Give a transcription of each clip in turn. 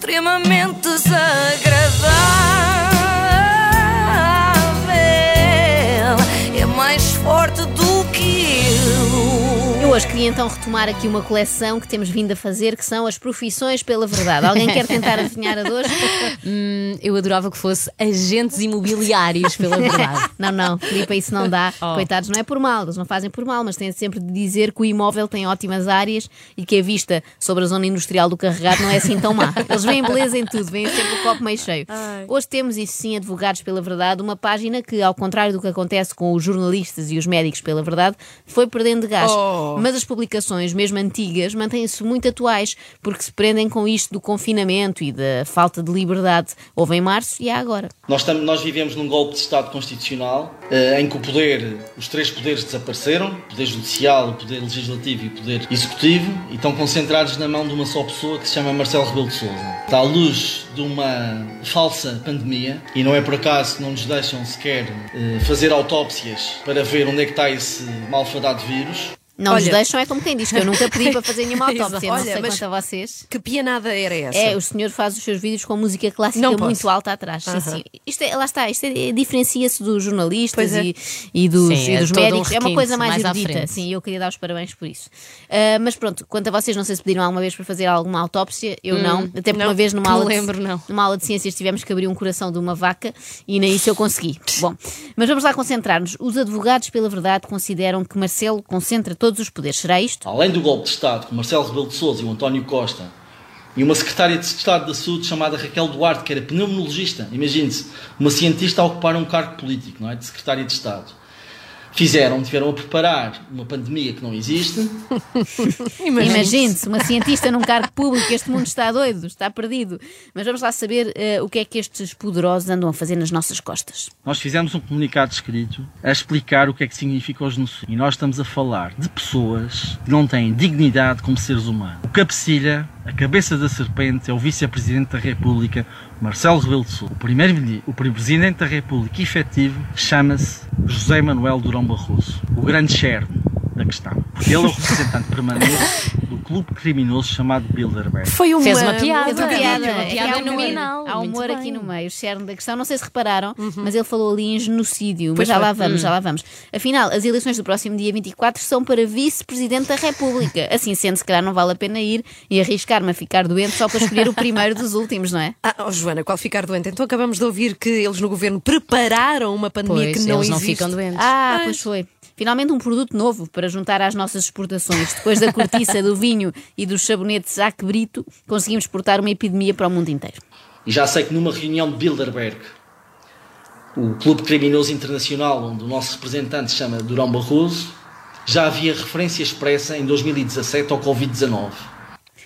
extremamente desagradável. Hoje queria então retomar aqui uma coleção que temos vindo a fazer, que são as profissões pela verdade. Alguém quer tentar adivinhar a hoje? Hum, eu adorava que fosse agentes imobiliários, pela verdade. Não, não, Filipe, isso não dá. Oh. Coitados, não é por mal, eles não fazem por mal, mas têm sempre de dizer que o imóvel tem ótimas áreas e que a vista sobre a zona industrial do carregado não é assim tão má. Eles veem beleza em tudo, veem sempre o copo meio cheio. Hoje temos, isso sim, Advogados pela Verdade, uma página que, ao contrário do que acontece com os jornalistas e os médicos pela verdade, foi perdendo de gás. Mas as publicações, mesmo antigas, mantêm-se muito atuais, porque se prendem com isto do confinamento e da falta de liberdade. Houve em março e há agora. Nós, nós vivemos num golpe de Estado constitucional eh, em que o poder, os três poderes desapareceram, o poder judicial, o poder legislativo e o poder executivo, e estão concentrados na mão de uma só pessoa que se chama Marcelo Rebelo de Sousa. Está à luz de uma falsa pandemia e não é por acaso que não nos deixam sequer eh, fazer autópsias para ver onde é que está esse malfadado vírus. Não nos Olha- deixam, é como quem diz que eu nunca pedi para fazer nenhuma autópsia. Exato. não Olha, sei mas- quanto a vocês. Que pianada era essa? É, o senhor faz os seus vídeos com música clássica Não posso. muito alta atrás. Sim, Aham. sim. Isto é, lá está, isto é- diferencia-se dos jornalistas é. e, e dos, Sim, e é dos todo um médicos. é uma coisa mais, mais erudita. Sim, eu queria dar os parabéns por isso. Ah, mas pronto, quanto a vocês, não sei se pediram alguma vez para fazer alguma autópsia, eu não. Até porque não, uma vez numa aula, lembro, de, não. numa aula de ciências tivemos que abrir um coração de uma vaca e nem isso eu consegui. Bom, mas vamos lá concentrar-nos. Os advogados pela verdade consideram que Marcelo concentra todos os poderes. Será isto? Além do golpe de Estado com Marcelo Rebelo de Sousa e o António Costa e uma secretária de Estado da Saúde chamada Raquel Duarte, que era pneumologista, imagine-se, uma cientista a ocupar um cargo político, não é? De secretária de Estado. Fizeram, tiveram a preparar uma pandemia que não existe, Imagine-se, uma cientista num cargo público, este mundo está doido, está perdido. Mas vamos lá saber eh, o que é que estes poderosos andam a fazer nas nossas costas. Nós fizemos um comunicado escrito a explicar o que é que significa o genocídio. E nós estamos a falar de pessoas que não têm dignidade como seres humanos. O cabecilha, a cabeça da serpente, é o vice-presidente da República, Marcelo Rebelo de Sousa. O primeiro o presidente da República efetivo chama-se José Manuel Durão Barroso. O grande cerne da questão. Porque ele é o representante permanente do clube criminoso chamado Bilderberg. Foi uma, Fez uma piada. Fez uma piada, Uma é que piada há humor, nominal, Há muito humor bem. aqui no meio, o cerne da questão. Não sei se repararam, mas ele falou ali em genocídio. Pois mas já foi. lá vamos, já lá vamos. Afinal, as eleições do próximo dia 24 são para vice-presidente da República. Assim sendo, se calhar não vale a pena ir e arriscar-me a ficar doente só para escolher o primeiro dos últimos, não é? Ah, oh, Joana, qual ficar doente? Então acabamos de ouvir que eles no governo prepararam uma pandemia Pois, que não eles não existe. ficam doentes. Ah, pois foi. Finalmente um produto novo para juntar às nossas exportações. Depois da cortiça, do vinho e dos sabonetes Zac Brito, conseguimos exportar uma epidemia para o mundo inteiro. E já sei que numa reunião de Bilderberg, o clube criminoso internacional, onde o nosso representante se chama Durão Barroso, já havia referência expressa em 2017 ao Covid-19.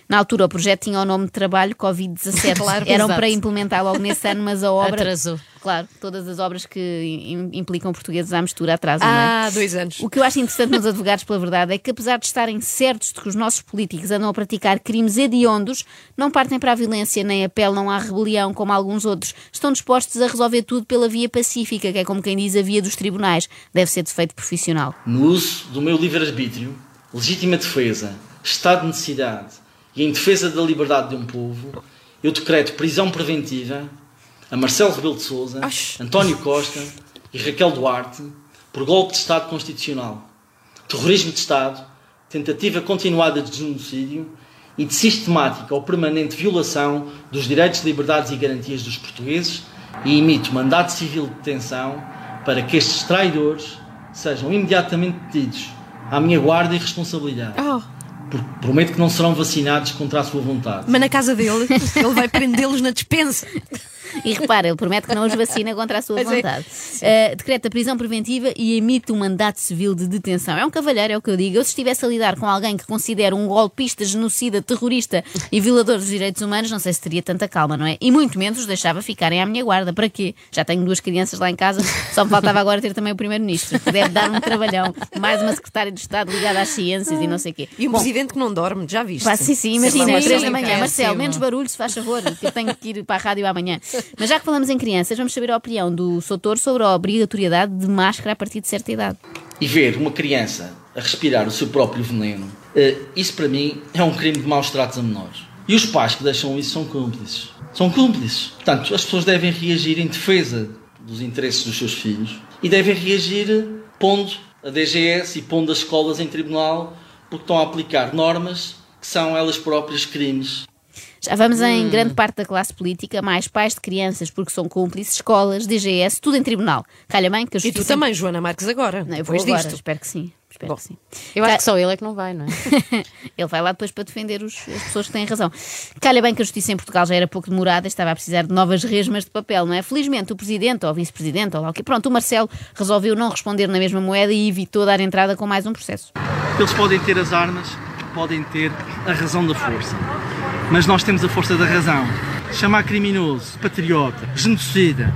Na altura, o projeto tinha o nome de trabalho Covid-17. Claro, Eram exato. para implementar logo nesse ano, mas a obra. Atrasou. Claro, todas as obras que im- implicam portugueses à mistura atrasam, não é? Ah, dois anos. O que eu acho interessante nos advogados pela verdade é que, apesar de estarem certos de que os nossos políticos andam a praticar crimes hediondos, não partem para a violência nem apelam à rebelião como alguns outros. Estão dispostos a resolver tudo pela via pacífica, que é como quem diz a via dos tribunais. Deve ser de feito profissional. No uso do meu livre-arbítrio, legítima defesa, estado de necessidade e em defesa da liberdade de um povo, eu decreto prisão preventiva a Marcelo Rebelo de Sousa, Oxe. António Costa e Raquel Duarte por golpe de Estado constitucional, terrorismo de Estado, tentativa continuada de genocídio e de sistemática ou permanente violação dos direitos, liberdades e garantias dos portugueses e emito mandato civil de detenção para que estes traidores sejam imediatamente detidos à minha guarda e responsabilidade. Oh, prometo que não serão vacinados contra a sua vontade. mas na casa dele, ele vai prendê-los na dispensa. E repara, ele promete que não os vacina contra a sua Pois é. vontade. Uh, decreta prisão preventiva e emite um mandato civil de detenção. É um cavalheiro, é o que eu digo. Eu, se estivesse a lidar com alguém que considera um golpista, genocida, terrorista e violador dos direitos humanos, não sei se teria tanta calma, não é? E muito menos os deixava ficarem à minha guarda. Para quê? Já tenho duas crianças lá em casa, só me faltava agora ter também o Primeiro-Ministro, que deve dar um trabalhão. Mais uma secretária de Estado ligada às ciências e não sei o quê. E um Bom, presidente que não dorme, já viste? Pá, sim, sim, imagina, às três da manhã. sim. Marcelo, menos barulho, se faz favor, que eu tenho que ir para a rádio amanhã. Mas já que falamos em crianças, vamos saber a opinião do Soutor sobre a obrigatoriedade de máscara a partir de certa idade. E ver uma criança a respirar o seu próprio veneno, eh, isso para mim é um crime de maus tratos a menores. E os pais que deixam isso são cúmplices. São cúmplices. Portanto, as pessoas devem reagir em defesa dos interesses dos seus filhos e devem reagir pondo a DGS e pondo as escolas em tribunal porque estão a aplicar normas que são elas próprias crimes. Já vamos em grande parte da classe política, mais pais de crianças porque são cúmplices, escolas, DGS, tudo em tribunal. Calha bem que a E justiça... tu também, Joana Marques, agora. Não, eu vou depois agora, disto. espero que sim. Espero Bom. que sim. Eu acho que só ele é que não vai, não é? Ele vai lá depois para defender os- as pessoas que têm razão. Calha bem que a justiça em Portugal já era pouco demorada, estava a precisar de novas resmas de papel, não é? Felizmente o presidente ou o vice-presidente ou lá o quê. Pronto, o Marcelo resolveu não responder na mesma moeda e evitou dar entrada com mais um processo. Eles podem ter as armas, podem ter a razão da força. Mas nós temos a força da razão. Chamar criminoso, patriota, genocida,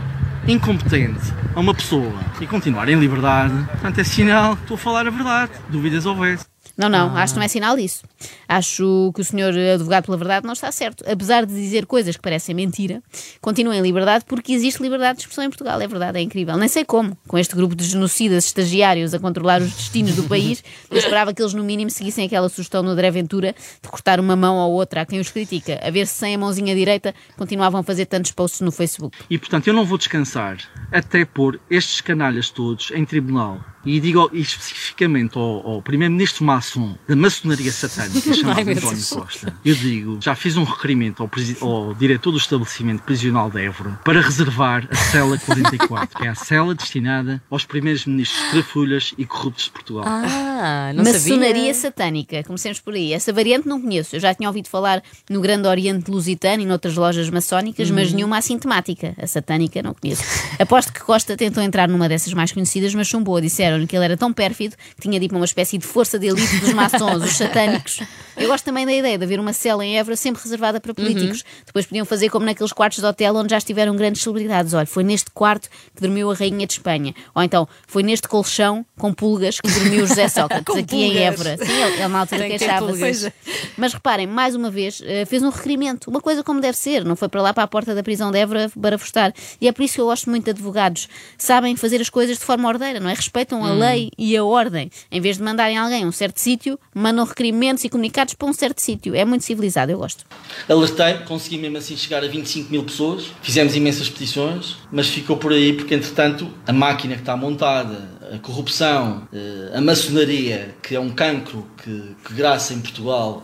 incompetente a uma pessoa e continuar em liberdade, portanto é sinal estou a falar a verdade. Dúvidas houvesse. Não, não, acho que não é sinal disso. Acho que o senhor advogado pela verdade não está certo. Apesar de dizer coisas que parecem mentira, continua em liberdade porque existe liberdade de expressão em Portugal. É verdade, é incrível. Nem sei como. Com este grupo de genocidas estagiários a controlar os destinos do país, eu esperava que eles, no mínimo, seguissem aquela sugestão no André Ventura de cortar uma mão ou outra a quem os critica, a ver se sem a mãozinha direita continuavam a fazer tantos posts no Facebook. E portanto eu não vou descansar até pôr estes canalhas todos em tribunal. E digo especificamente ao, ao primeiro-ministro maçom da maçonaria satânica, chamado António. Costa. Eu digo, já fiz um requerimento ao, ao diretor do estabelecimento prisional de Évora para reservar a cela 44, que é a cela destinada aos primeiros ministros trafulhas e corruptos de Portugal. Ah, não Maçonaria sabia. satânica, comecemos por aí. Essa variante não conheço. Eu já tinha ouvido falar no Grande Oriente Lusitano e noutras lojas maçónicas, mas nenhuma assim temática. A satânica não conheço. Aposto que Costa tentou entrar numa dessas mais conhecidas, mas chumbou. Disseram-lhe que ele era tão pérfido que tinha para uma espécie de força de elite dos maçons, os satânicos. Eu gosto também da ideia de haver uma cela em Évora sempre reservada para políticos. Depois podiam fazer como naqueles quartos de hotel onde já estiveram grandes celebridades. Olha, foi neste quarto que dormiu a Rainha de Espanha. Ou então, foi neste colchão com pulgas que dormiu José Sócrates, aqui em pulgas. Évora. Sim, ele, ele na altura queixava-se. Mas reparem, mais uma vez, eh, fez um requerimento, uma coisa como deve ser, não foi para lá para a porta da prisão de Évora barafustar. E é por isso que eu gosto muito de advogados. Sabem fazer as coisas de forma ordeira, não é? Respeitam a lei e a ordem. Em vez de mandarem alguém a um certo sítio, mandam requerimentos e comunicados para um certo sítio. É muito civilizado, eu gosto. Alertei, consegui mesmo assim chegar a 25 mil pessoas, fizemos imensas petições, mas ficou por aí porque, entretanto, a máquina que está montada, a corrupção, eh, a maçonaria, que é um cancro que, que graça em Portugal,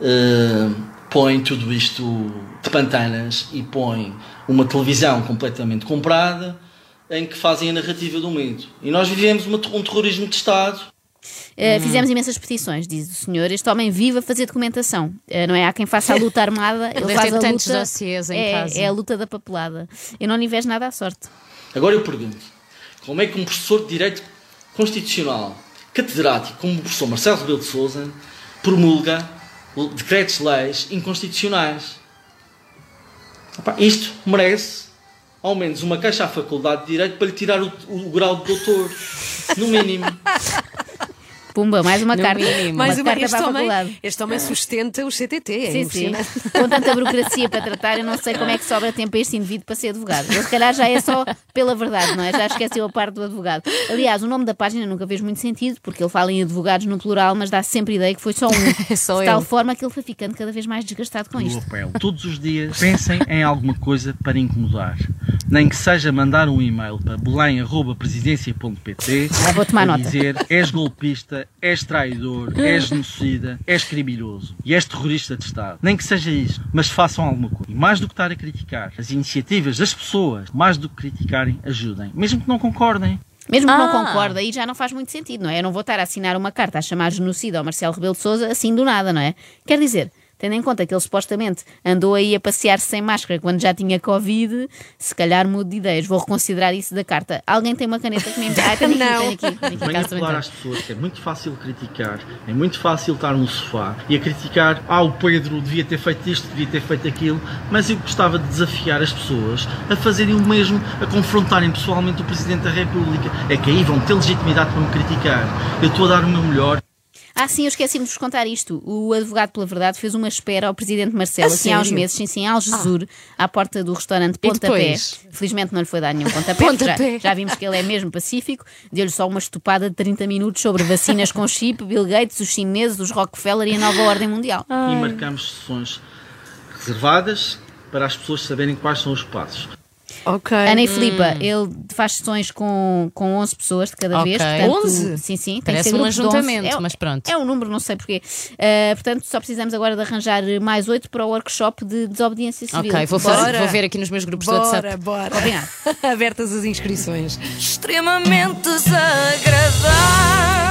eh, põe tudo isto de pantanas e põe uma televisão completamente comprada em que fazem a narrativa do medo. E nós vivemos uma- um terrorismo de Estado Eh, Fizemos imensas petições, diz o senhor. Este homem vive a fazer documentação. Eh, não é? Há quem faça a luta armada, ele faz a tantos luta. dossiês em é, casa. é a luta da papelada. Eu não lhe vejo nada à sorte. Agora eu pergunto: como é que um professor de Direito Constitucional, catedrático como o professor Marcelo Rebelo de Souza, promulga decretos-leis inconstitucionais? Epá, isto merece, ao menos, uma queixa à Faculdade de Direito para lhe tirar o, o grau de doutor, no mínimo. Pumba, mais uma No carta. mínimo. Mais uma uma, carta este, para homem, faculdade. este homem sustenta o CTT. É Sim, sim. Com tanta burocracia para tratar, eu não sei como é que sobra tempo a este indivíduo para ser advogado. Ele, se calhar, já é só pela verdade, não é? Já esqueceu a parte do advogado. Aliás, o nome da página nunca fez muito sentido, porque ele fala em advogados no plural, mas dá sempre ideia que foi só um. É só de tal ele. forma que ele foi ficando cada vez mais desgastado com isto. apelo. Todos os dias pensem em alguma coisa para incomodar. Nem que seja mandar um e-mail para belém.presidência.pt Já vou tomar a nota. dizer és golpista, és traidor, és genocida, és criminoso e és terrorista de Estado. Nem que seja isso, mas façam alguma coisa. E mais do que estar a criticar as iniciativas das pessoas, mais do que criticarem, ajudem. Mesmo que não concordem. Mesmo que não Ah. concorda, aí já não faz muito sentido, não é? Eu não vou estar a assinar uma carta a chamar genocida ao Marcelo Rebelo de Souza assim do nada, não é? Quer dizer, tendo em conta que ele supostamente andou aí a passear-se sem máscara quando já tinha Covid, se calhar mudo de ideias. Vou reconsiderar isso da carta. Alguém tem uma caneta que me envia? Ah, tenho aqui, Não. tenho aqui. Tenho aqui, tenha. às pessoas que é muito fácil criticar, é muito fácil estar no sofá e a criticar, ah, o Pedro devia ter feito isto, devia ter feito aquilo, mas eu gostava de desafiar as pessoas a fazerem o mesmo, a confrontarem pessoalmente o Presidente da República. É que aí vão ter legitimidade para me criticar. Eu estou a dar o meu melhor. Ah, sim, eu esqueci-me de vos contar isto. O advogado pela verdade fez uma espera ao presidente Marcelo, A assim há uns sério? meses, sim, sim, em Algesur, à porta do restaurante E Pontapé. depois? Felizmente não lhe foi dar nenhum pontapé, porque Pontapé. Já, já vimos que ele é mesmo pacífico. Deu-lhe só uma estupada de 30 minutos sobre vacinas com chip, Bill Gates, os chineses, os Rockefeller e a nova ordem mundial. E marcamos sessões reservadas para as pessoas saberem quais são os passos. Ok. Ana e Filipa, ele faz sessões com, com 11 pessoas de cada Ok. vez. Portanto, 11? Sim, sim. Tem Parece que ser um grupos de 11. ajuntamento, É- mas pronto. É um número, não sei porquê. Uh, portanto, só precisamos agora de arranjar mais 8 para o workship de desobediência civil. Ok, vou, Bora. fazer, vou ver aqui nos meus grupos do WhatsApp. Bora, bora. Combinado. Abertas as inscrições. extremamente desagradável.